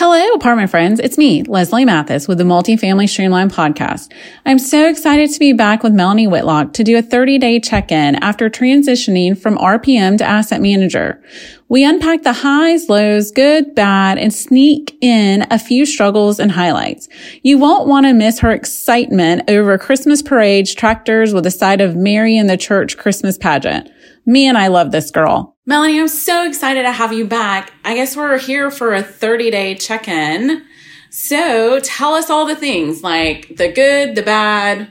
Hello, apartment friends. It's me, Leslie Mathis with the Multifamily Streamline podcast. I'm so excited to be back with Melanie Whitlock to do a 30 day check in after transitioning from RPM to asset manager. We unpack the highs, lows, good, bad, and sneak in a few struggles and highlights. You won't want to miss her excitement over Christmas parades, tractors with a side of Mary in the church Christmas pageant. Me and I love this girl. Melanie, I'm so excited to have you back. I guess we're here for a 30 day check in. So tell us all the things like the good, the bad,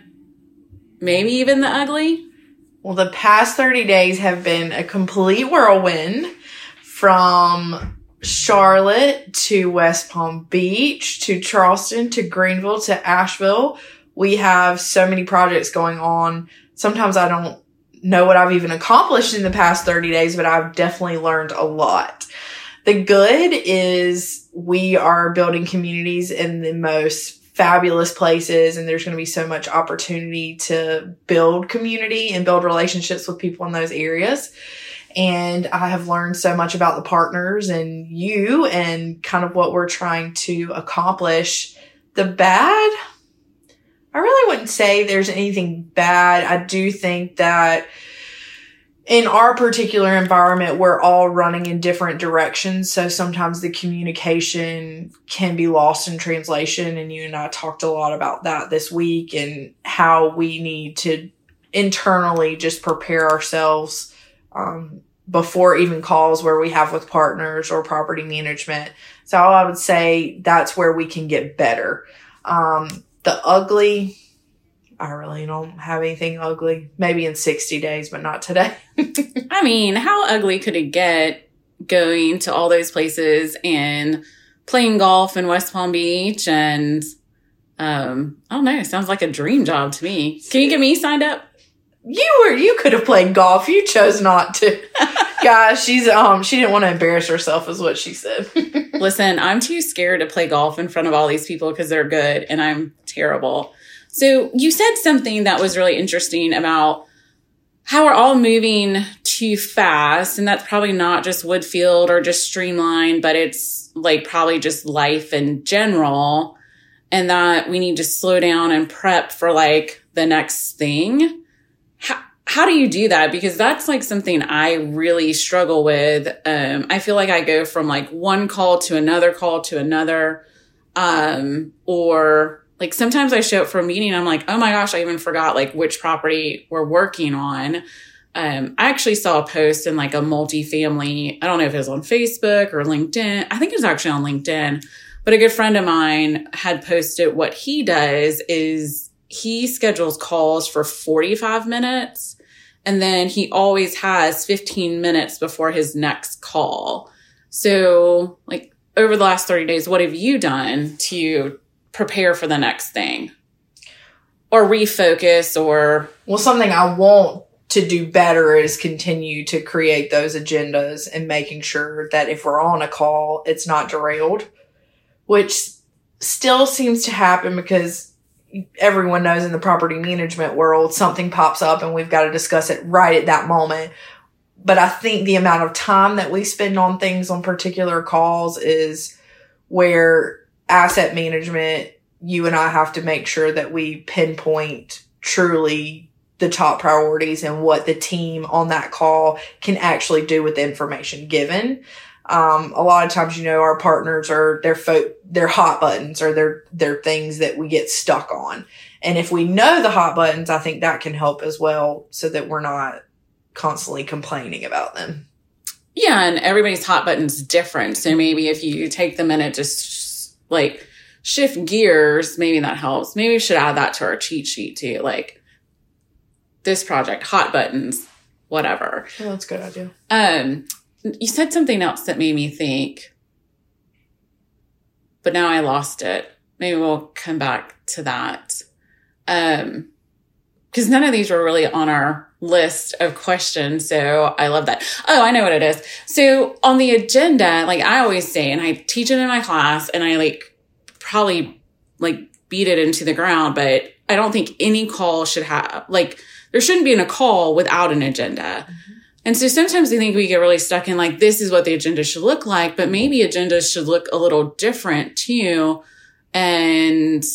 maybe even the ugly. Well, the past 30 days have been a complete whirlwind from Charlotte to West Palm Beach to Charleston to Greenville to Asheville. We have so many projects going on. Sometimes I don't know what I've even accomplished in the past 30 days, but I've definitely learned a lot. The good is we are building communities in the most fabulous places and there's going to be so much opportunity to build community and build relationships with people in those areas. And I have learned so much about the partners and you and kind of what we're trying to accomplish. The bad, I really wouldn't say there's anything bad. I do think that in our particular environment, we're all running in different directions. So sometimes the communication can be lost in translation. And you and I talked a lot about that this week and how we need to internally just prepare ourselves um, before even calls where we have with partners or property management. So I would say that's where we can get better. Um, the ugly, I really don't have anything ugly. Maybe in 60 days, but not today. I mean, how ugly could it get going to all those places and playing golf in West Palm Beach and um, I don't know, It sounds like a dream job to me. Can you get me signed up? You were you could have played golf. You chose not to. Guys, she's um she didn't want to embarrass herself is what she said. Listen, I'm too scared to play golf in front of all these people because they're good and I'm terrible. So you said something that was really interesting about how we're all moving too fast. And that's probably not just Woodfield or just Streamline, but it's like probably just life in general. And that we need to slow down and prep for like the next thing. How, how do you do that? Because that's like something I really struggle with. Um, I feel like I go from like one call to another call to another. Um, or like sometimes I show up for a meeting I'm like, oh my gosh, I even forgot like which property we're working on. Um, I actually saw a post in like a multifamily, I don't know if it was on Facebook or LinkedIn. I think it was actually on LinkedIn, but a good friend of mine had posted what he does is he schedules calls for 45 minutes and then he always has 15 minutes before his next call. So like over the last 30 days, what have you done to prepare for the next thing or refocus or well something i want to do better is continue to create those agendas and making sure that if we're on a call it's not derailed which still seems to happen because everyone knows in the property management world something pops up and we've got to discuss it right at that moment but i think the amount of time that we spend on things on particular calls is where asset management, you and I have to make sure that we pinpoint truly the top priorities and what the team on that call can actually do with the information given. Um, a lot of times, you know, our partners are their fo- their hot buttons or their their things that we get stuck on. And if we know the hot buttons, I think that can help as well, so that we're not constantly complaining about them. Yeah, and everybody's hot button's different. So maybe if you take the minute to like shift gears, maybe that helps. Maybe we should add that to our cheat sheet too. Like this project, hot buttons, whatever. Oh, that's a good idea. Um, you said something else that made me think, but now I lost it. Maybe we'll come back to that. Um, because none of these were really on our list of questions. So I love that. Oh, I know what it is. So on the agenda, like I always say, and I teach it in my class and I like probably like beat it into the ground, but I don't think any call should have, like, there shouldn't be in a call without an agenda. Mm-hmm. And so sometimes I think we get really stuck in like, this is what the agenda should look like, but maybe agendas should look a little different too. And,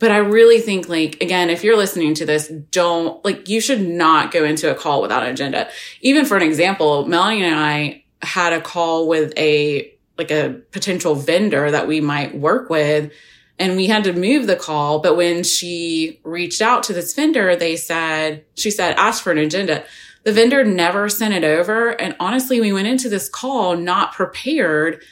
but I really think like, again, if you're listening to this, don't like, you should not go into a call without an agenda. Even for an example, Melanie and I had a call with a, like a potential vendor that we might work with and we had to move the call. But when she reached out to this vendor, they said, she said, ask for an agenda. The vendor never sent it over. And honestly, we went into this call not prepared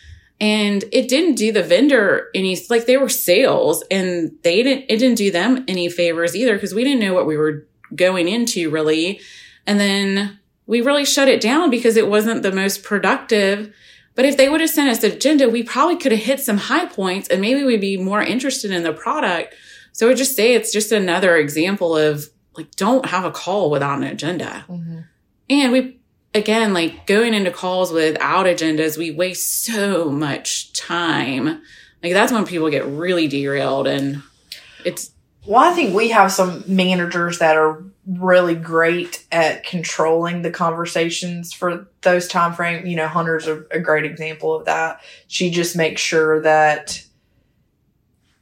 and it didn't do the vendor any, like they were sales and they didn't, it didn't do them any favors either because we didn't know what we were going into really. And then we really shut it down because it wasn't the most productive. But if they would have sent us agenda, we probably could have hit some high points and maybe we'd be more interested in the product. So I would just say it's just another example of like don't have a call without an agenda. Mm-hmm. And we again like going into calls without agendas, we waste so much time. Like that's when people get really derailed and it's well, I think we have some managers that are really great at controlling the conversations for those time frame. You know, Hunter's a, a great example of that. She just makes sure that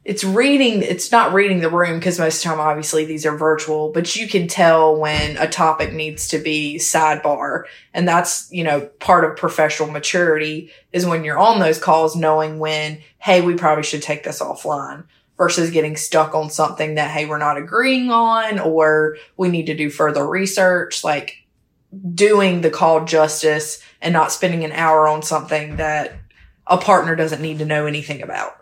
it's reading it's not reading the room because most of the time obviously these are virtual but you can tell when a topic needs to be sidebar. And that's you know part of professional maturity is when you're on those calls knowing when hey we probably should take this offline versus getting stuck on something that hey we're not agreeing on or we need to do further research. Like doing the call justice and not spending an hour on something that a partner doesn't need to know anything about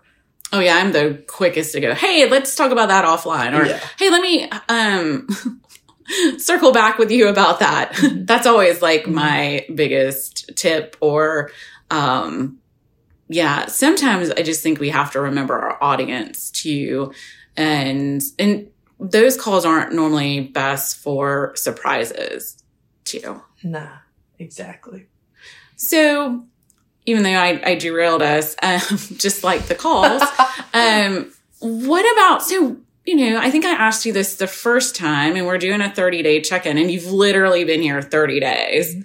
Oh yeah, I'm the quickest to go. Hey, let's talk about that offline. Or yeah. hey, let me um circle back with you about that. Mm-hmm. That's always like mm-hmm. my biggest tip or um yeah, sometimes I just think we have to remember our audience too and and those calls aren't normally best for surprises too. Nah, exactly. So even though I, I derailed us, um, just like the calls. um, what about, so, you know, I think I asked you this the first time and we're doing a 30 day check in and you've literally been here 30 days. Mm-hmm.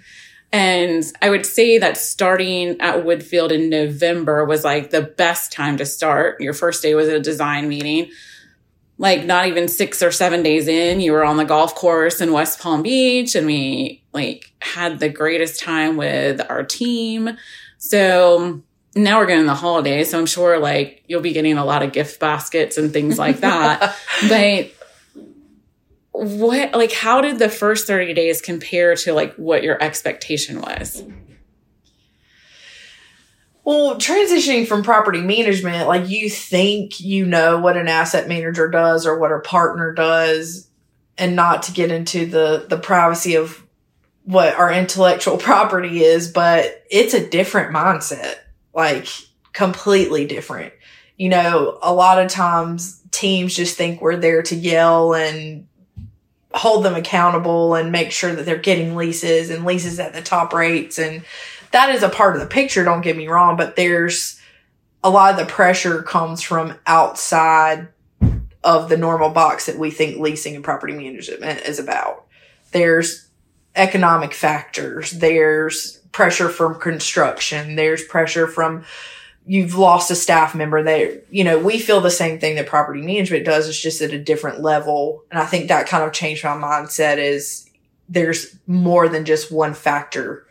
And I would say that starting at Woodfield in November was like the best time to start. Your first day was a design meeting. Like not even six or seven days in, you were on the golf course in West Palm Beach and we like had the greatest time with our team. So now we're getting the holidays. So I'm sure like you'll be getting a lot of gift baskets and things like that. but what, like, how did the first 30 days compare to like what your expectation was? Well, transitioning from property management, like you think you know what an asset manager does or what a partner does, and not to get into the the privacy of what our intellectual property is, but it's a different mindset, like completely different. You know, a lot of times teams just think we're there to yell and hold them accountable and make sure that they're getting leases and leases at the top rates. And that is a part of the picture. Don't get me wrong, but there's a lot of the pressure comes from outside of the normal box that we think leasing and property management is about. There's economic factors. There's pressure from construction. There's pressure from you've lost a staff member They, you know, we feel the same thing that property management does. It's just at a different level. And I think that kind of changed my mindset is there's more than just one factor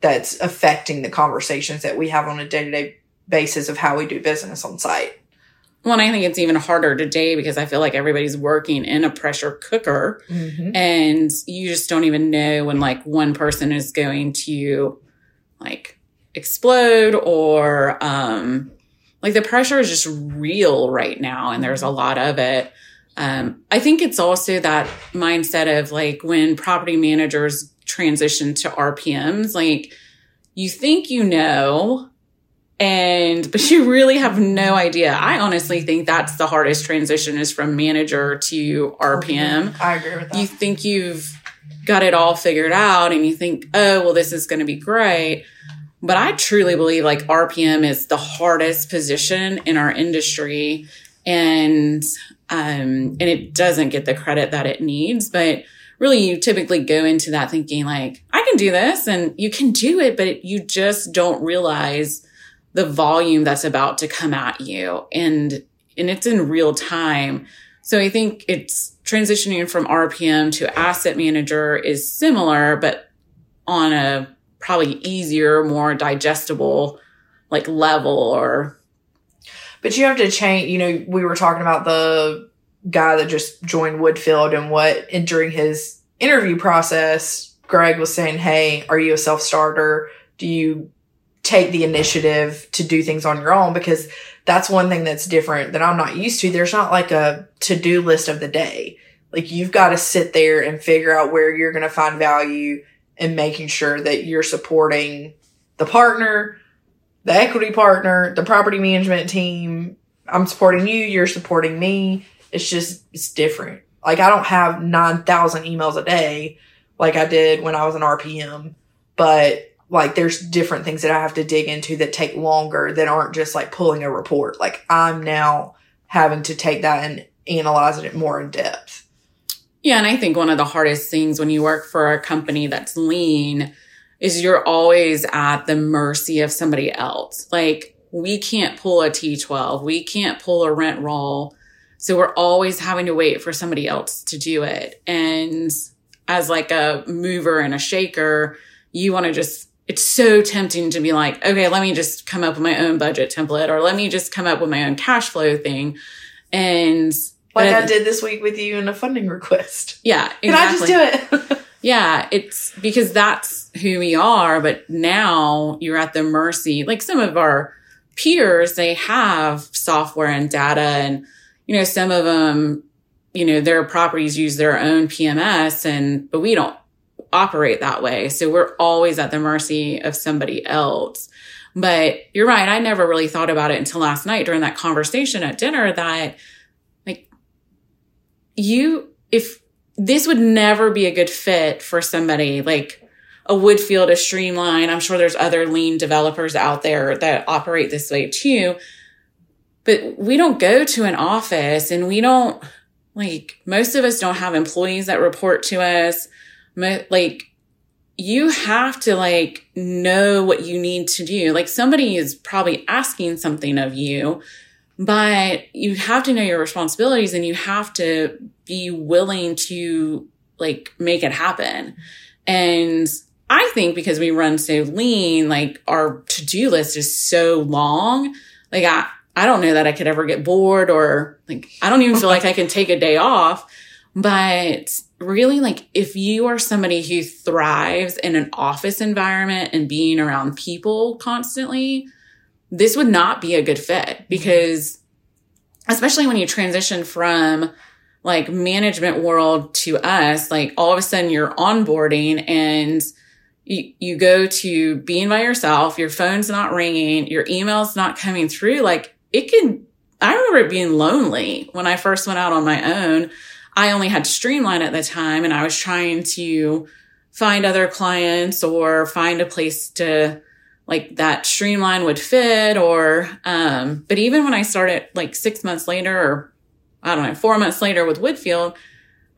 that's affecting the conversations that we have on a day to day basis of how we do business on site. Well, and I think it's even harder today because I feel like everybody's working in a pressure cooker mm-hmm. and you just don't even know when like one person is going to like explode or, um, like the pressure is just real right now and there's a lot of it. Um, I think it's also that mindset of like when property managers transition to RPMs, like you think you know, and but you really have no idea. I honestly think that's the hardest transition is from manager to rpm i agree with that. You think you've got it all figured out and you think oh well this is going to be great. But i truly believe like rpm is the hardest position in our industry and um and it doesn't get the credit that it needs but really you typically go into that thinking like, I can do this and you can do it, but you just don't realize the volume that's about to come at you. And, and it's in real time. So I think it's transitioning from RPM to asset manager is similar, but on a probably easier, more digestible like level or but you have to change you know we were talking about the guy that just joined woodfield and what and during his interview process greg was saying hey are you a self-starter do you take the initiative to do things on your own because that's one thing that's different that i'm not used to there's not like a to-do list of the day like you've got to sit there and figure out where you're going to find value and making sure that you're supporting the partner the equity partner, the property management team. I'm supporting you, you're supporting me. It's just, it's different. Like I don't have 9,000 emails a day like I did when I was an RPM, but like there's different things that I have to dig into that take longer that aren't just like pulling a report. Like I'm now having to take that and analyze it more in depth. Yeah. And I think one of the hardest things when you work for a company that's lean is you're always at the mercy of somebody else. Like we can't pull a T12. We can't pull a rent roll. So we're always having to wait for somebody else to do it. And as like a mover and a shaker, you want to just, it's so tempting to be like, okay, let me just come up with my own budget template or let me just come up with my own cash flow thing. And like I did this week with you in a funding request. Yeah. Exactly. Can I just do it? Yeah, it's because that's who we are. But now you're at the mercy, like some of our peers, they have software and data and, you know, some of them, you know, their properties use their own PMS and, but we don't operate that way. So we're always at the mercy of somebody else. But you're right. I never really thought about it until last night during that conversation at dinner that like you, if this would never be a good fit for somebody like a Woodfield, a Streamline. I'm sure there's other lean developers out there that operate this way too. But we don't go to an office and we don't like most of us don't have employees that report to us. Like you have to like know what you need to do. Like somebody is probably asking something of you but you have to know your responsibilities and you have to be willing to like make it happen. And I think because we run so lean, like our to-do list is so long. Like I, I don't know that I could ever get bored or like, I don't even feel like I can take a day off. But really, like, if you are somebody who thrives in an office environment and being around people constantly, this would not be a good fit because especially when you transition from like management world to us, like all of a sudden you're onboarding and you, you go to being by yourself, your phone's not ringing, your email's not coming through. Like it can, I remember it being lonely when I first went out on my own. I only had Streamline at the time and I was trying to find other clients or find a place to like that streamline would fit or um but even when i started like six months later or i don't know four months later with woodfield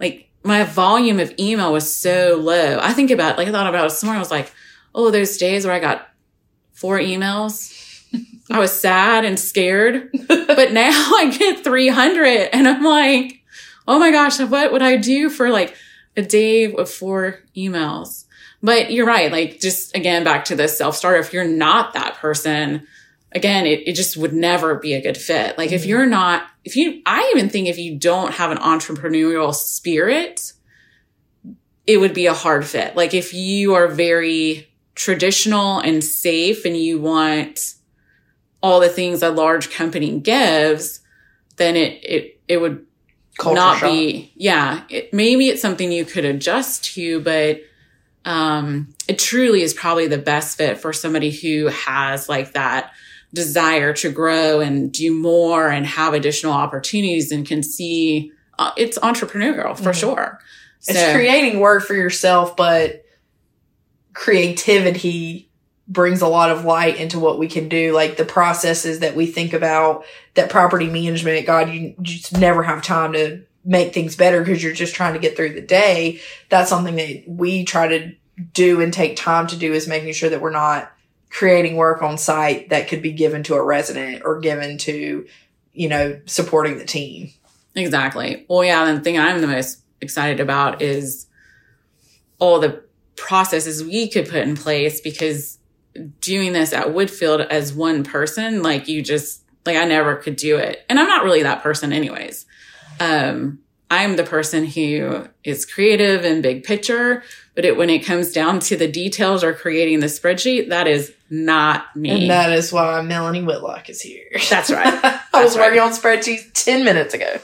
like my volume of email was so low. I think about like i thought about it this morning i was like oh those days where i got four emails i was sad and scared but now i get 300 and i'm like oh my gosh what would i do for like a day of four emails but you're right. Like just again, back to the self starter. If you're not that person, again, it, it just would never be a good fit. Like mm-hmm. if you're not, if you, I even think if you don't have an entrepreneurial spirit, it would be a hard fit. Like if you are very traditional and safe and you want all the things a large company gives, then it, it, it would Culture not shock. be, yeah, it, maybe it's something you could adjust to, but um, it truly is probably the best fit for somebody who has like that desire to grow and do more and have additional opportunities and can see uh, it's entrepreneurial for mm-hmm. sure. So, it's creating work for yourself, but creativity brings a lot of light into what we can do. Like the processes that we think about that property management, God, you, just never have time to make things better because you're just trying to get through the day. That's something that we try to do and take time to do is making sure that we're not creating work on site that could be given to a resident or given to, you know, supporting the team. Exactly. Well, yeah, And the thing I'm the most excited about is all the processes we could put in place because doing this at Woodfield as one person, like you just, like I never could do it. And I'm not really that person anyways. Um, I'm the person who is creative and big picture, but it, when it comes down to the details or creating the spreadsheet, that is not me. And that is why Melanie Whitlock is here. That's right. I was working on spreadsheets 10 minutes ago.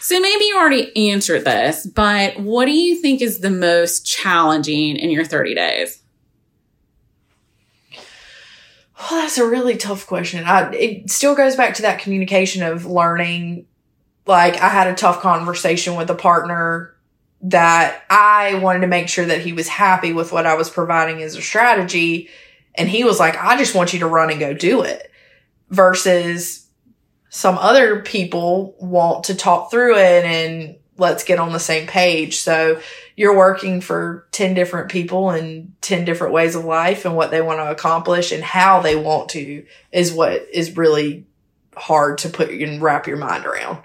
So maybe you already answered this, but what do you think is the most challenging in your 30 days? Well, that's a really tough question. I, it still goes back to that communication of learning. Like, I had a tough conversation with a partner that I wanted to make sure that he was happy with what I was providing as a strategy. And he was like, I just want you to run and go do it. Versus some other people want to talk through it and let's get on the same page. So you're working for 10 different people and 10 different ways of life and what they want to accomplish and how they want to is what is really hard to put and wrap your mind around.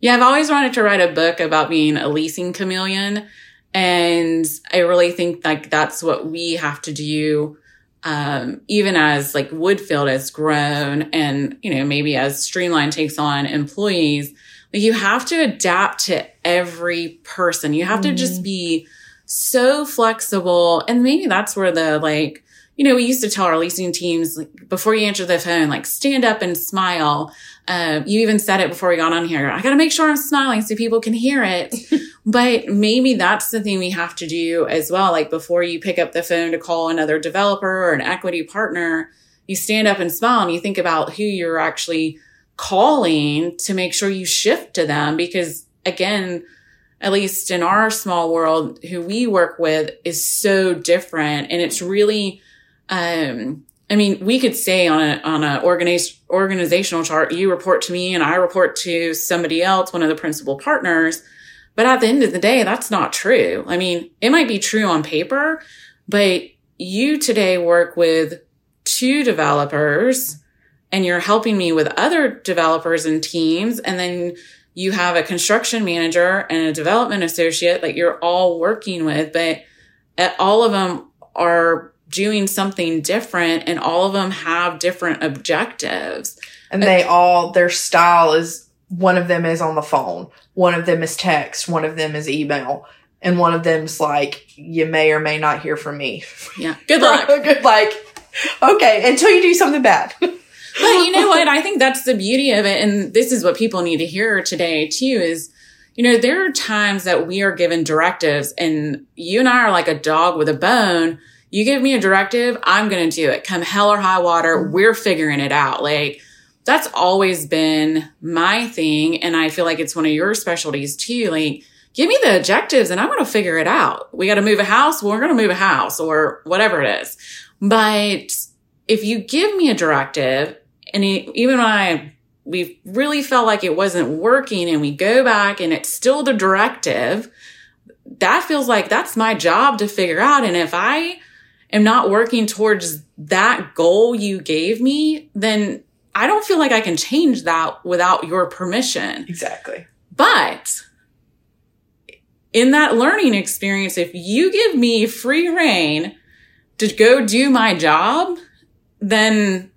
Yeah, I've always wanted to write a book about being a leasing chameleon. And I really think like that's what we have to do. Um, even as like Woodfield has grown and, you know, maybe as Streamline takes on employees, like you have to adapt to every person. You have mm-hmm. to just mm-hmm. be so flexible. And maybe that's where the like, you know, we used to tell our leasing teams like, before you answer the phone, like stand up and smile. Uh, you even said it before we got on here. I got to make sure I'm smiling so people can hear it. but maybe that's the thing we have to do as well. Like before you pick up the phone to call another developer or an equity partner, you stand up and smile and you think about who you're actually calling to make sure you shift to them because again, at least in our small world, who we work with is so different. And it's really, um, I mean, we could say on a, on a organiz- organizational chart, you report to me and I report to somebody else, one of the principal partners. But at the end of the day, that's not true. I mean, it might be true on paper, but you today work with two developers and you're helping me with other developers and teams. And then you have a construction manager and a development associate that you're all working with, but all of them are doing something different and all of them have different objectives. And they all, their style is one of them is on the phone, one of them is text, one of them is email, and one of them's like, you may or may not hear from me. Yeah. Good luck. Good, like, okay, until you do something bad. but you know what? I think that's the beauty of it. And this is what people need to hear today too is, you know, there are times that we are given directives and you and I are like a dog with a bone you give me a directive, I'm going to do it. Come hell or high water, mm-hmm. we're figuring it out. Like, that's always been my thing. And I feel like it's one of your specialties too. Like, give me the objectives and I'm going to figure it out. We got to move a house. Well, we're going to move a house or whatever it is. But if you give me a directive and even when I, we really felt like it wasn't working and we go back and it's still the directive, that feels like that's my job to figure out. And if I, am not working towards that goal you gave me, then I don't feel like I can change that without your permission. Exactly. But in that learning experience, if you give me free rein to go do my job, then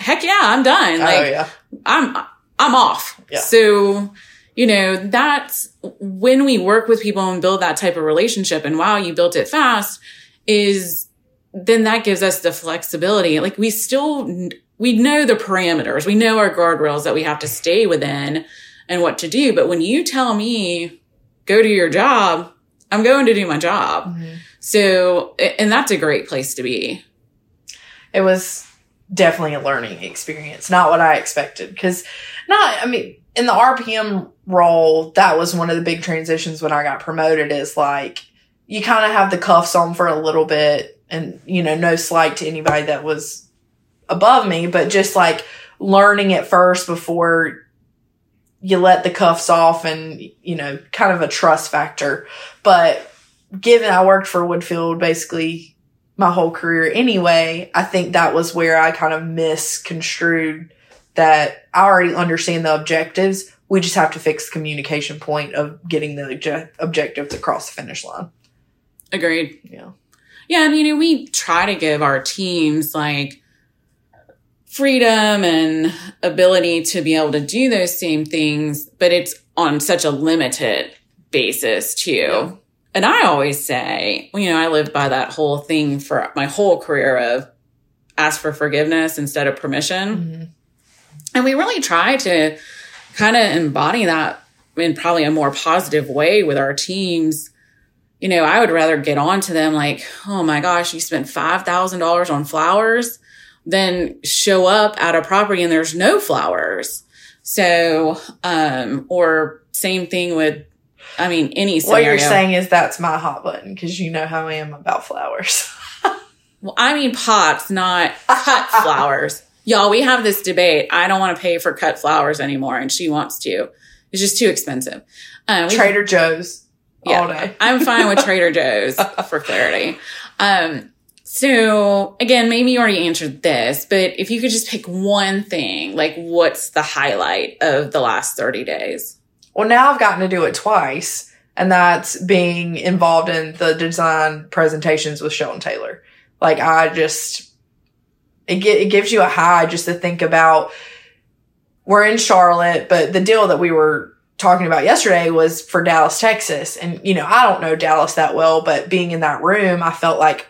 heck yeah, I'm done. Oh, like, yeah. I'm, I'm off. Yeah. So, you know, that's when we work with people and build that type of relationship. And wow, you built it fast is then that gives us the flexibility. Like we still, we know the parameters. We know our guardrails that we have to stay within and what to do. But when you tell me, go do your job, I'm going to do my job. Mm-hmm. So, and that's a great place to be. It was definitely a learning experience. Not what I expected. Cause not, I mean, in the RPM role, that was one of the big transitions when I got promoted is like, you kind of have the cuffs on for a little bit and, you know, no slight to anybody that was above me, but just like learning it first before you let the cuffs off and, you know, kind of a trust factor. But given I worked for Woodfield basically my whole career anyway, I think that was where I kind of misconstrued that I already understand the objectives. We just have to fix the communication point of getting the object- objectives across the finish line. Agreed. Yeah. Yeah, and you know, we try to give our teams like freedom and ability to be able to do those same things, but it's on such a limited basis too. Yeah. And I always say, you know, I lived by that whole thing for my whole career of ask for forgiveness instead of permission. Mm-hmm. And we really try to kind of embody that in probably a more positive way with our teams. You know, I would rather get on to them like, oh my gosh, you spent $5,000 on flowers than show up at a property and there's no flowers. So, um, or same thing with, I mean, any What you're saying is that's my hot button because you know how I am about flowers. Well, I mean pots, not cut flowers. Y'all, we have this debate. I don't want to pay for cut flowers anymore, and she wants to. It's just too expensive. Um, Trader Joe's yeah, all day. I'm fine with Trader Joe's for clarity. Um, so again, maybe you already answered this, but if you could just pick one thing, like what's the highlight of the last 30 days? Well, now I've gotten to do it twice, and that's being involved in the design presentations with Sheldon Taylor. Like I just, it, gi- it gives you a high just to think about. We're in Charlotte, but the deal that we were talking about yesterday was for Dallas, Texas, and you know I don't know Dallas that well, but being in that room, I felt like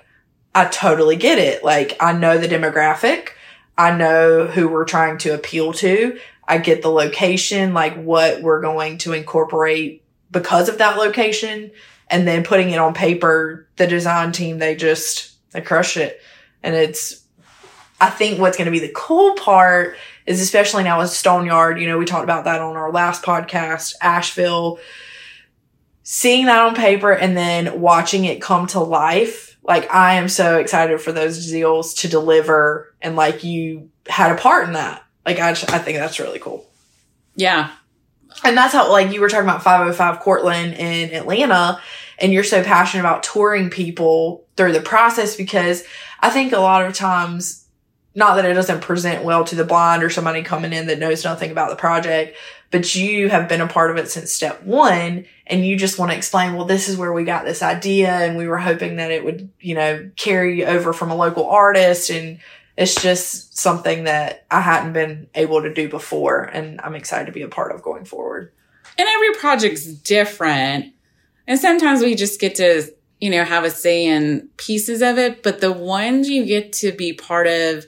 I totally get it. Like I know the demographic, I know who we're trying to appeal to. I get the location, like what we're going to incorporate because of that location. And then putting it on paper, the design team, they just, they crush it. And it's, I think what's going to be the cool part is especially now with Stone Yard, you know, we talked about that on our last podcast, Asheville, seeing that on paper and then watching it come to life. Like I am so excited for those deals to deliver and like you had a part in that. Like I, just- I think that's really cool. Yeah. And that's how, like, you were talking about 505 Cortland in Atlanta, and you're so passionate about touring people through the process because I think a lot of times, not that it doesn't present well to the blind or somebody coming in that knows nothing about the project, but you have been a part of it since step one, and you just want to explain, well, this is where we got this idea, and we were hoping that it would, you know, carry over from a local artist and it's just something that I hadn't been able to do before, and I'm excited to be a part of going forward. And every project's different. And sometimes we just get to, you know, have a say in pieces of it, but the ones you get to be part of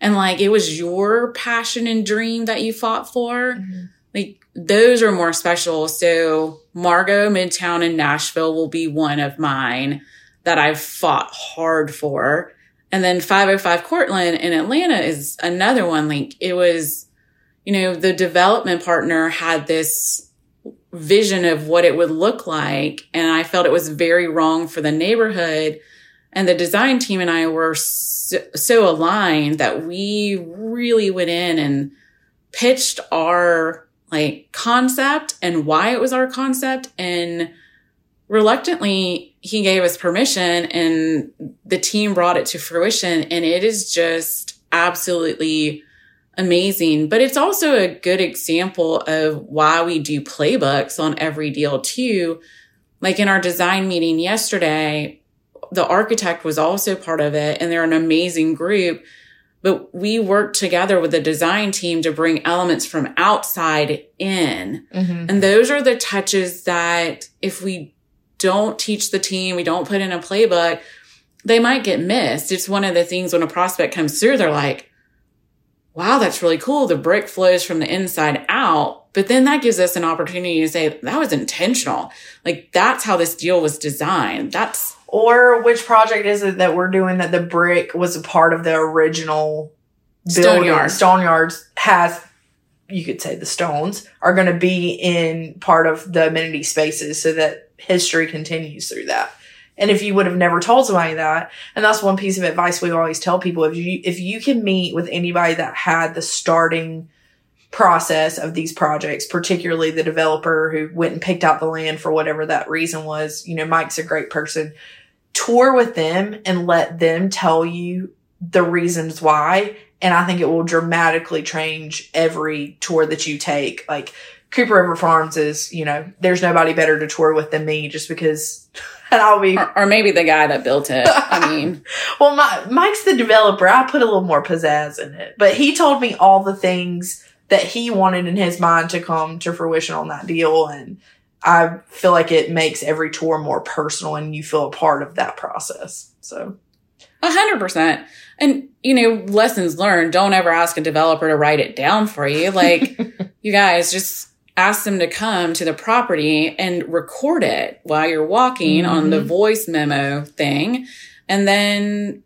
and like it was your passion and dream that you fought for, mm-hmm. like those are more special. So Margot, Midtown, and Nashville will be one of mine that I've fought hard for. And then 505 Cortland in Atlanta is another one. Like it was, you know, the development partner had this vision of what it would look like. And I felt it was very wrong for the neighborhood. And the design team and I were so, so aligned that we really went in and pitched our like concept and why it was our concept. And reluctantly, he gave us permission and the team brought it to fruition. And it is just absolutely amazing. But it's also a good example of why we do playbooks on every deal too. Like in our design meeting yesterday, the architect was also part of it and they're an amazing group. But we worked together with the design team to bring elements from outside in. Mm-hmm. And those are the touches that if we don't teach the team, we don't put in a playbook, they might get missed. It's one of the things when a prospect comes through, they're like, wow, that's really cool. The brick flows from the inside out. But then that gives us an opportunity to say that was intentional. Like that's how this deal was designed. That's Or which project is it that we're doing that the brick was a part of the original Stone building? Yard. Stone Yards has, you could say the stones are going to be in part of the amenity spaces so that history continues through that. And if you would have never told somebody that, and that's one piece of advice we always tell people, if you, if you can meet with anybody that had the starting process of these projects, particularly the developer who went and picked out the land for whatever that reason was. You know, Mike's a great person. Tour with them and let them tell you the reasons why. And I think it will dramatically change every tour that you take. Like Cooper River Farms is, you know, there's nobody better to tour with than me just because and I'll be or, or maybe the guy that built it. I mean, well, my, Mike's the developer. I put a little more pizzazz in it, but he told me all the things that he wanted in his mind to come to fruition on that deal. And I feel like it makes every tour more personal and you feel a part of that process. So. A hundred percent. And, you know, lessons learned. Don't ever ask a developer to write it down for you. Like, you guys just ask them to come to the property and record it while you're walking mm-hmm. on the mm-hmm. voice memo thing. And then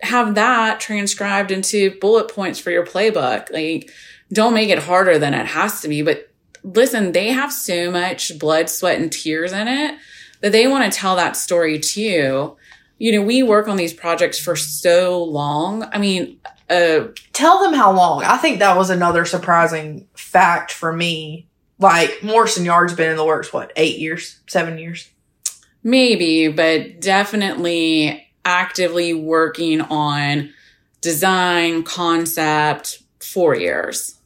have that transcribed into bullet points for your playbook. Like, don't make it harder than it has to be. But listen, they have so much blood, sweat, and tears in it that they want to tell that story too. You know, we work on these projects for so long. I mean, uh, tell them how long. I think that was another surprising fact for me. Like Morrison Yard's been in the works, what, eight years, seven years? Maybe, but definitely actively working on design, concept, four years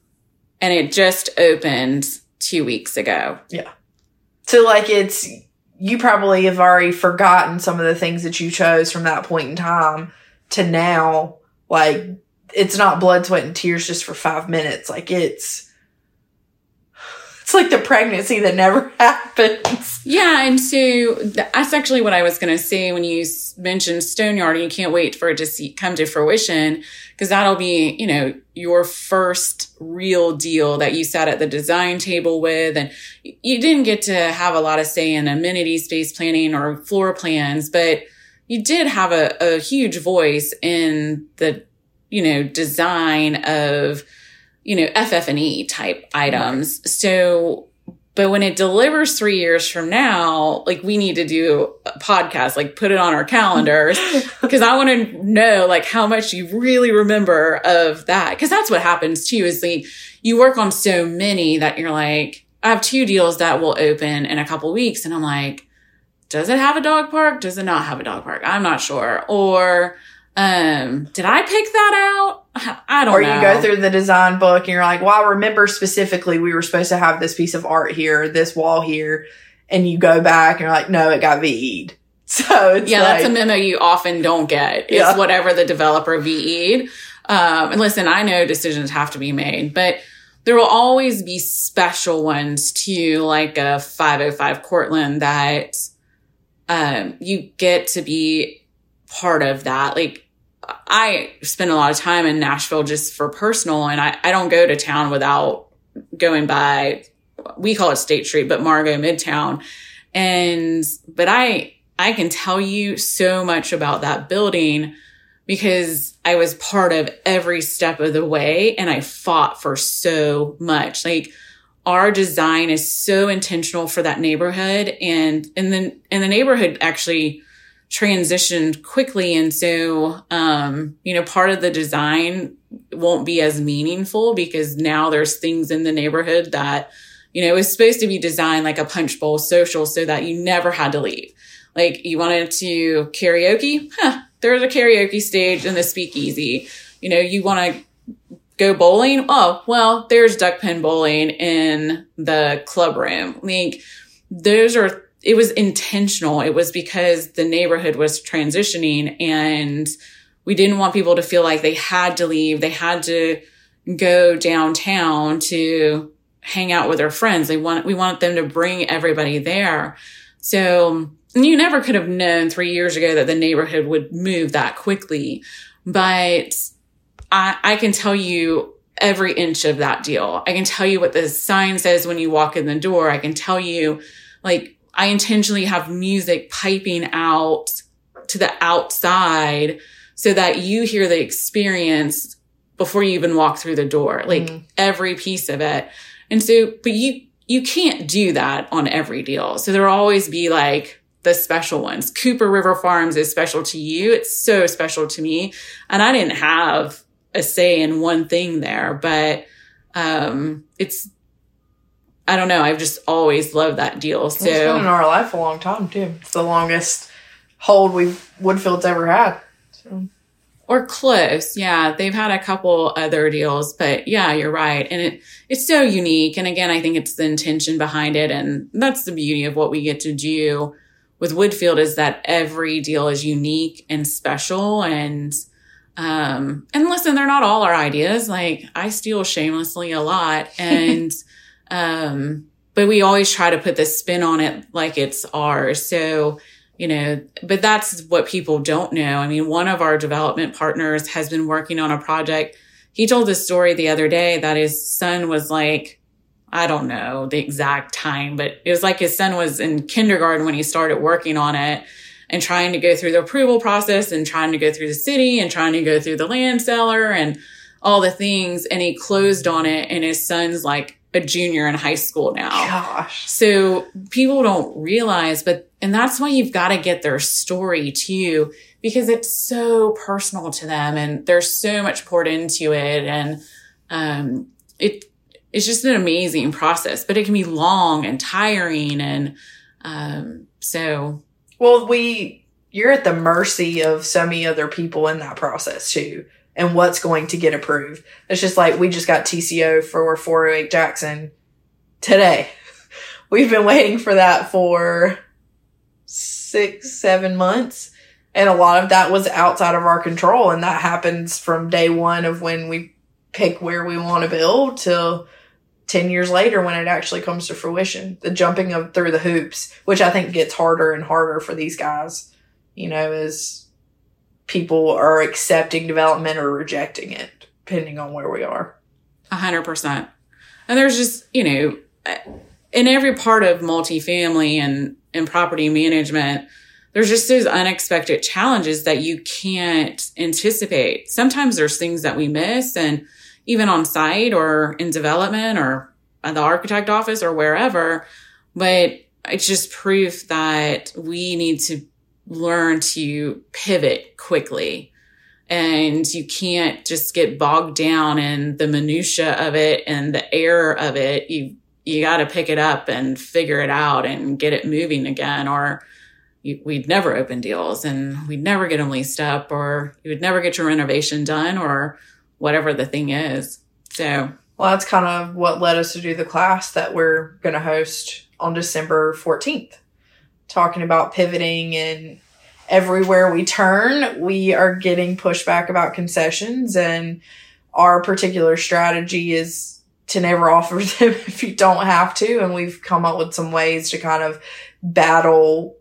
and it just opened two weeks ago. Yeah. So like it's you probably have already forgotten some of the things that you chose from that point in time to now. Like it's not blood, sweat, and tears just for five minutes. Like it's it's like the pregnancy that never happens. Yeah, and so that's actually what I was going to say when you mentioned Stoneyard, and you can't wait for it to see, come to fruition because that'll be, you know, your first real deal that you sat at the design table with, and you didn't get to have a lot of say in amenity space planning or floor plans, but you did have a, a huge voice in the, you know, design of you know, FF&E type items. Right. So, but when it delivers three years from now, like we need to do a podcast, like put it on our calendars because I want to know like how much you really remember of that. Cause that's what happens too is like you work on so many that you're like, I have two deals that will open in a couple weeks. And I'm like, does it have a dog park? Does it not have a dog park? I'm not sure. Or, um, did I pick that out? I don't know. or know. you go through the design book and you're like, well, I remember specifically we were supposed to have this piece of art here, this wall here. And you go back and you're like, no, it got VE'd. So yeah, like, that's a memo you often don't get. Is yeah. whatever the developer VE'd. Um, and listen, I know decisions have to be made, but there will always be special ones too, like a 505 Cortland that, um, you get to be part of that. Like I spend a lot of time in Nashville just for personal, and I, I don't go to town without going by, we call it State Street, but Margot Midtown. And, but I, I can tell you so much about that building because I was part of every step of the way and I fought for so much. Like, our design is so intentional for that neighborhood and and then and the neighborhood actually transitioned quickly. And so, um, you know, part of the design won't be as meaningful because now there's things in the neighborhood that, you know, is supposed to be designed like a punch bowl social so that you never had to leave. Like you wanted to karaoke? Huh, there's a karaoke stage in the speakeasy. You know, you want to go bowling? Oh, well, there's duck pin bowling in the club room. Like those are it was intentional. It was because the neighborhood was transitioning and we didn't want people to feel like they had to leave. They had to go downtown to hang out with their friends. They want, we want them to bring everybody there. So you never could have known three years ago that the neighborhood would move that quickly. But I, I can tell you every inch of that deal. I can tell you what the sign says when you walk in the door. I can tell you like I intentionally have music piping out to the outside so that you hear the experience before you even walk through the door, like mm. every piece of it. And so, but you, you can't do that on every deal. So there'll always be like the special ones. Cooper River Farms is special to you. It's so special to me. And I didn't have a say in one thing there, but um, it's, I don't know. I've just always loved that deal. So it's been in our life a long time too. It's the longest hold we've Woodfield's ever had. So. Or close. Yeah. They've had a couple other deals, but yeah, you're right. And it, it's so unique. And again, I think it's the intention behind it. And that's the beauty of what we get to do with Woodfield is that every deal is unique and special. And, um, and listen, they're not all our ideas. Like I steal shamelessly a lot and, um, but we always try to put the spin on it like it's ours. So, you know, but that's what people don't know. I mean, one of our development partners has been working on a project. He told this story the other day that his son was like, I don't know the exact time, but it was like his son was in kindergarten when he started working on it and trying to go through the approval process and trying to go through the city and trying to go through the land seller and all the things. And he closed on it and his son's like a junior in high school now. Gosh. So people don't realize, but, and that's why you've got to get their story too, because it's so personal to them and there's so much poured into it. And, um, it, it's just an amazing process, but it can be long and tiring. And, um, so. Well, we, you're at the mercy of so many other people in that process too and what's going to get approved. It's just like we just got TCO for 408 Jackson today. We've been waiting for that for six, seven months. And a lot of that was outside of our control. And that happens from day one of when we pick where we want to build till 10 years later when it actually comes to fruition. The jumping of through the hoops, which I think gets harder and harder for these guys, you know, is people are accepting development or rejecting it, depending on where we are. A hundred percent. And there's just, you know, in every part of multifamily and, and property management, there's just those unexpected challenges that you can't anticipate. Sometimes there's things that we miss and even on site or in development or at the architect office or wherever, but it's just proof that we need to learn to pivot quickly. And you can't just get bogged down in the minutia of it and the error of it. You you got to pick it up and figure it out and get it moving again or we'd never open deals and we'd never get them leased up or you would never get your renovation done or whatever the thing is. So well that's kind of what led us to do the class that we're going to host on december 14th talking about pivoting and everywhere we turn, we are getting pushback about concessions and our particular strategy is to never offer them if you don't have to. And we've come up with some ways to kind of battle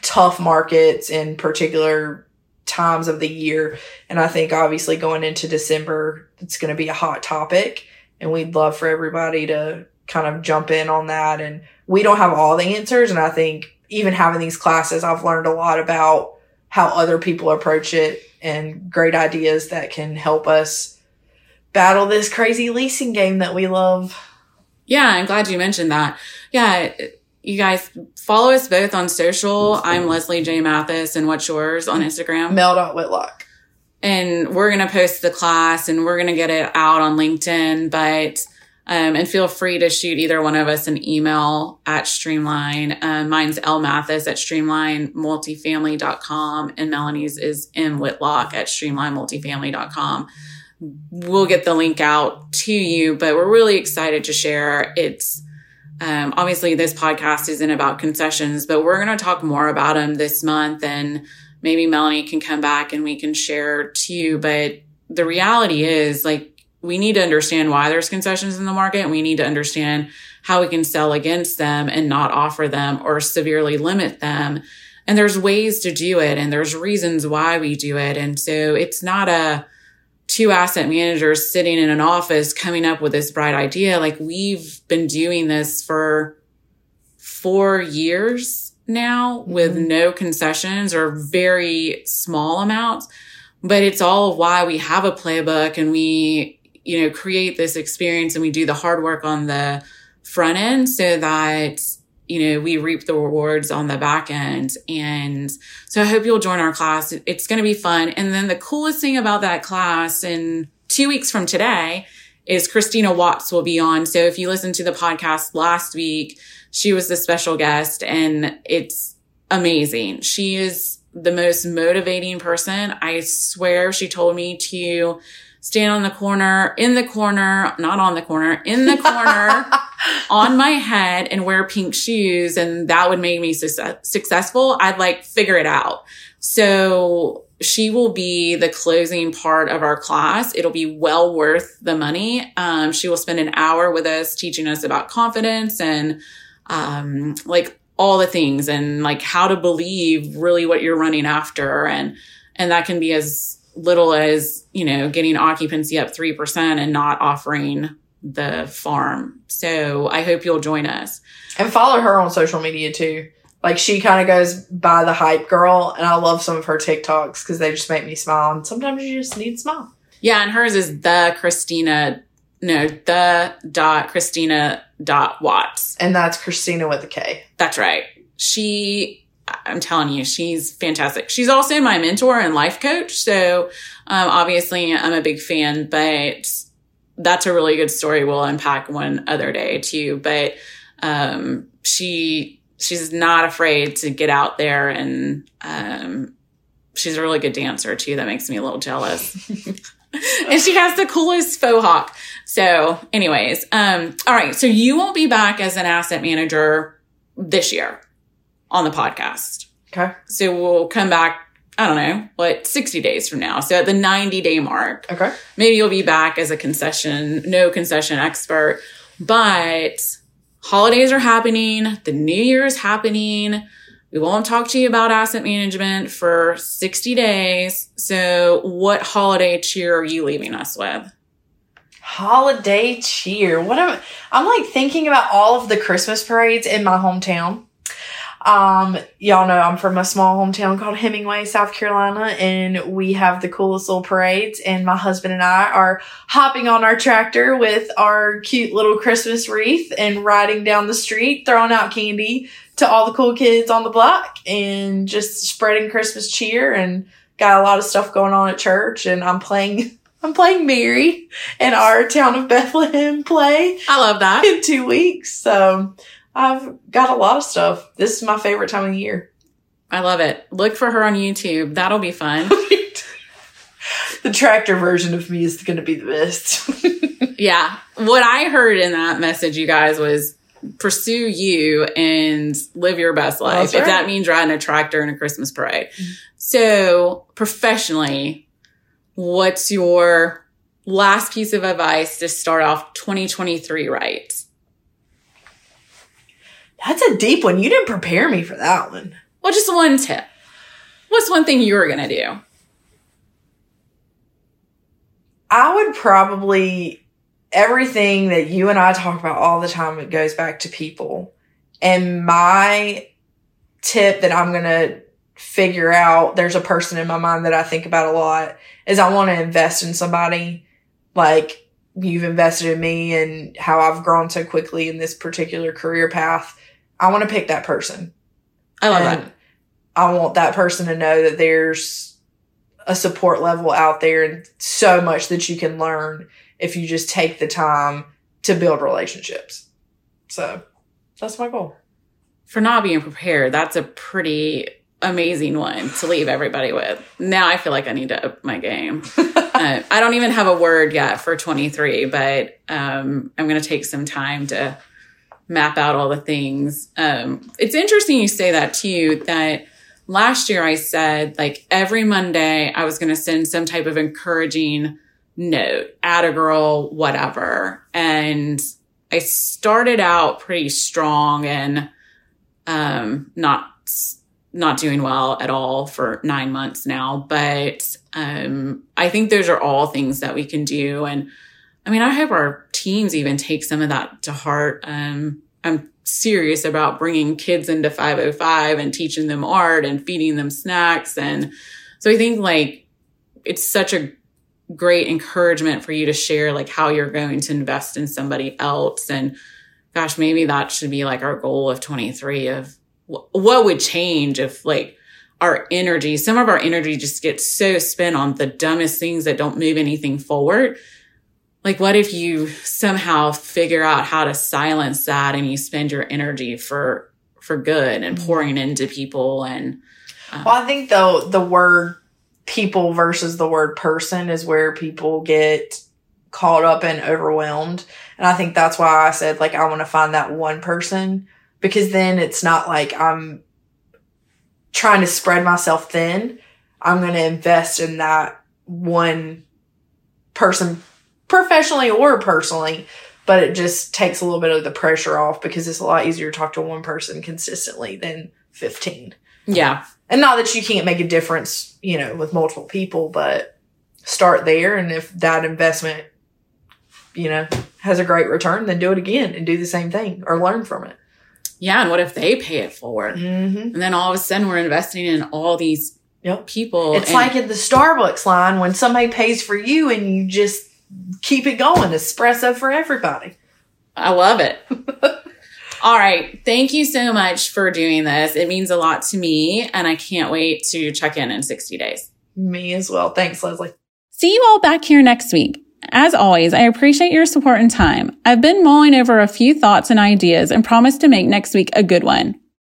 tough markets in particular times of the year. And I think obviously going into December, it's going to be a hot topic and we'd love for everybody to kind of jump in on that. And we don't have all the answers. And I think even having these classes, I've learned a lot about how other people approach it and great ideas that can help us battle this crazy leasing game that we love. Yeah, I'm glad you mentioned that. Yeah, you guys follow us both on social. I'm Leslie J. Mathis, and what's yours on Instagram? Mel Whitlock. And we're going to post the class and we're going to get it out on LinkedIn, but um, and feel free to shoot either one of us an email at Streamline. Uh, mine's L Mathis at streamlinemultifamily.com and Melanie's is M Whitlock at streamlinemultifamily.com. We'll get the link out to you, but we're really excited to share. It's, um, obviously this podcast isn't about concessions, but we're going to talk more about them this month and maybe Melanie can come back and we can share too. But the reality is like, we need to understand why there's concessions in the market. We need to understand how we can sell against them and not offer them or severely limit them. And there's ways to do it and there's reasons why we do it. And so it's not a two asset managers sitting in an office coming up with this bright idea. Like we've been doing this for four years now mm-hmm. with no concessions or very small amounts. But it's all why we have a playbook and we you know, create this experience and we do the hard work on the front end so that, you know, we reap the rewards on the back end. And so I hope you'll join our class. It's going to be fun. And then the coolest thing about that class in two weeks from today is Kristina Watts will be on. So if you listened to the podcast last week, she was the special guest and it's amazing. She is the most motivating person. I swear she told me to stand on the corner, in the corner, not on the corner, in the corner on my head and wear pink shoes. And that would make me su- successful. I'd like figure it out. So she will be the closing part of our class. It'll be well worth the money. Um, she will spend an hour with us teaching us about confidence and, um, like all the things and like how to believe really what you're running after. And, and that can be as little as, you know, getting occupancy up 3% and not offering the farm. So I hope you'll join us. And follow her on social media too. Like she kind of goes by the hype girl, and I love some of her TikToks because they just make me smile. And sometimes you just need smile. Yeah, and hers is the Kristina, no, the dot Kristina dot Watts. And that's Kristina with a K. That's right. She, I'm telling you, she's fantastic. She's also my mentor and life coach. So um, obviously, I'm a big fan, but that's a really good story we'll unpack one other day too. But um, she she's not afraid to get out there and um, she's a really good dancer too. That makes me a little jealous. and she has the coolest faux hawk. So, anyways, um, all right. So you won't be back as an asset manager this year on the podcast. Okay. So we'll come back. I don't know what 60 days from now. So at the 90 day mark, Okay. maybe you'll be back as a concession, no concession expert, but holidays are happening. The new year is happening. We won't talk to you about asset management for 60 days. So what holiday cheer are you leaving us with? Holiday cheer. What am I'm like thinking about all of the Christmas parades in my hometown. Um, y'all know I'm from a small hometown called Hemingway, South Carolina, and we have the coolest little parades. And my husband and I are hopping on our tractor with our cute little Christmas wreath and riding down the street, throwing out candy to all the cool kids on the block and just spreading Christmas cheer and got a lot of stuff going on at church. And I'm playing, I'm playing Mary in our town of Bethlehem play I love that. in two weeks. So I've got a lot of stuff. This is my favorite time of the year. I love it. Look for her on YouTube. That'll be fun. the tractor version of me is going to be the best. Yeah. What I heard in that message, you guys, was pursue you and live your best life. That's If that means riding a tractor in a Christmas parade. Mm-hmm. So, professionally, what's your last piece of advice to start off 2023 right? That's a deep one. You didn't prepare me for that one. Well, just one tip. What's one thing you were going to do? I would probably everything that you and I talk about all the time it goes back to people. And my tip that I'm going to figure out there's a person in my mind that I think about a lot is I want to invest in somebody like you've invested in me and how I've grown so quickly in this particular career path. I want to pick that person. I love And that. I want that person to know that there's a support level out there and so much that you can learn if you just take the time to build relationships. So that's my goal. For not being prepared, that's a pretty amazing one to leave everybody with. Now I feel like I need to up my game. uh, I don't even have a word yet for 23, but um, I'm going to take some time to map out all the things. Um, it's interesting you say that too, that last year I said like every Monday I was going to send some type of encouraging note, add a girl, whatever. And I started out pretty strong and um, not not doing well at all for nine months now. But um, I think those are all things that we can do. And I mean, I hope our teams even take some of that to heart. Um, I'm serious about bringing kids into 505 and teaching them art and feeding them snacks. And so I think like it's such a great encouragement for you to share like how you're going to invest in somebody else. And gosh, maybe that should be like our goal of 23 of wh- what would change if like our energy, some of our energy just gets so spent on the dumbest things that don't move anything forward. Like what if you somehow figure out how to silence that and you spend your energy for for good and mm-hmm. pouring into people and um, well i think though the word people versus the word person is where people get caught up and overwhelmed. And i think that's why i said like i want to find that one person because then it's not like i'm trying to spread myself thin. I'm going to invest in that one person professionally or personally but it just takes a little bit of the pressure off because it's a lot easier to talk to one person consistently than 15 yeah. And not that you can't make a difference you know with multiple people but start there. And if that investment you know has a great return then do it again and do the same thing or learn from it. Yeah. And what if they pay it forward? Mm-hmm. and then all of a sudden we're investing in all these Yep. people it's and- like in the starbucks line when somebody pays for you and you just keep it going espresso for everybody I love it. All right. Thank you so much for doing this. It means a lot to me, and I can't wait to check in in 60 days. me as well thanks leslie See you all back here next week. As always, I appreciate your support and time. I've been mulling over a few thoughts and ideas and promise to make next week a good one.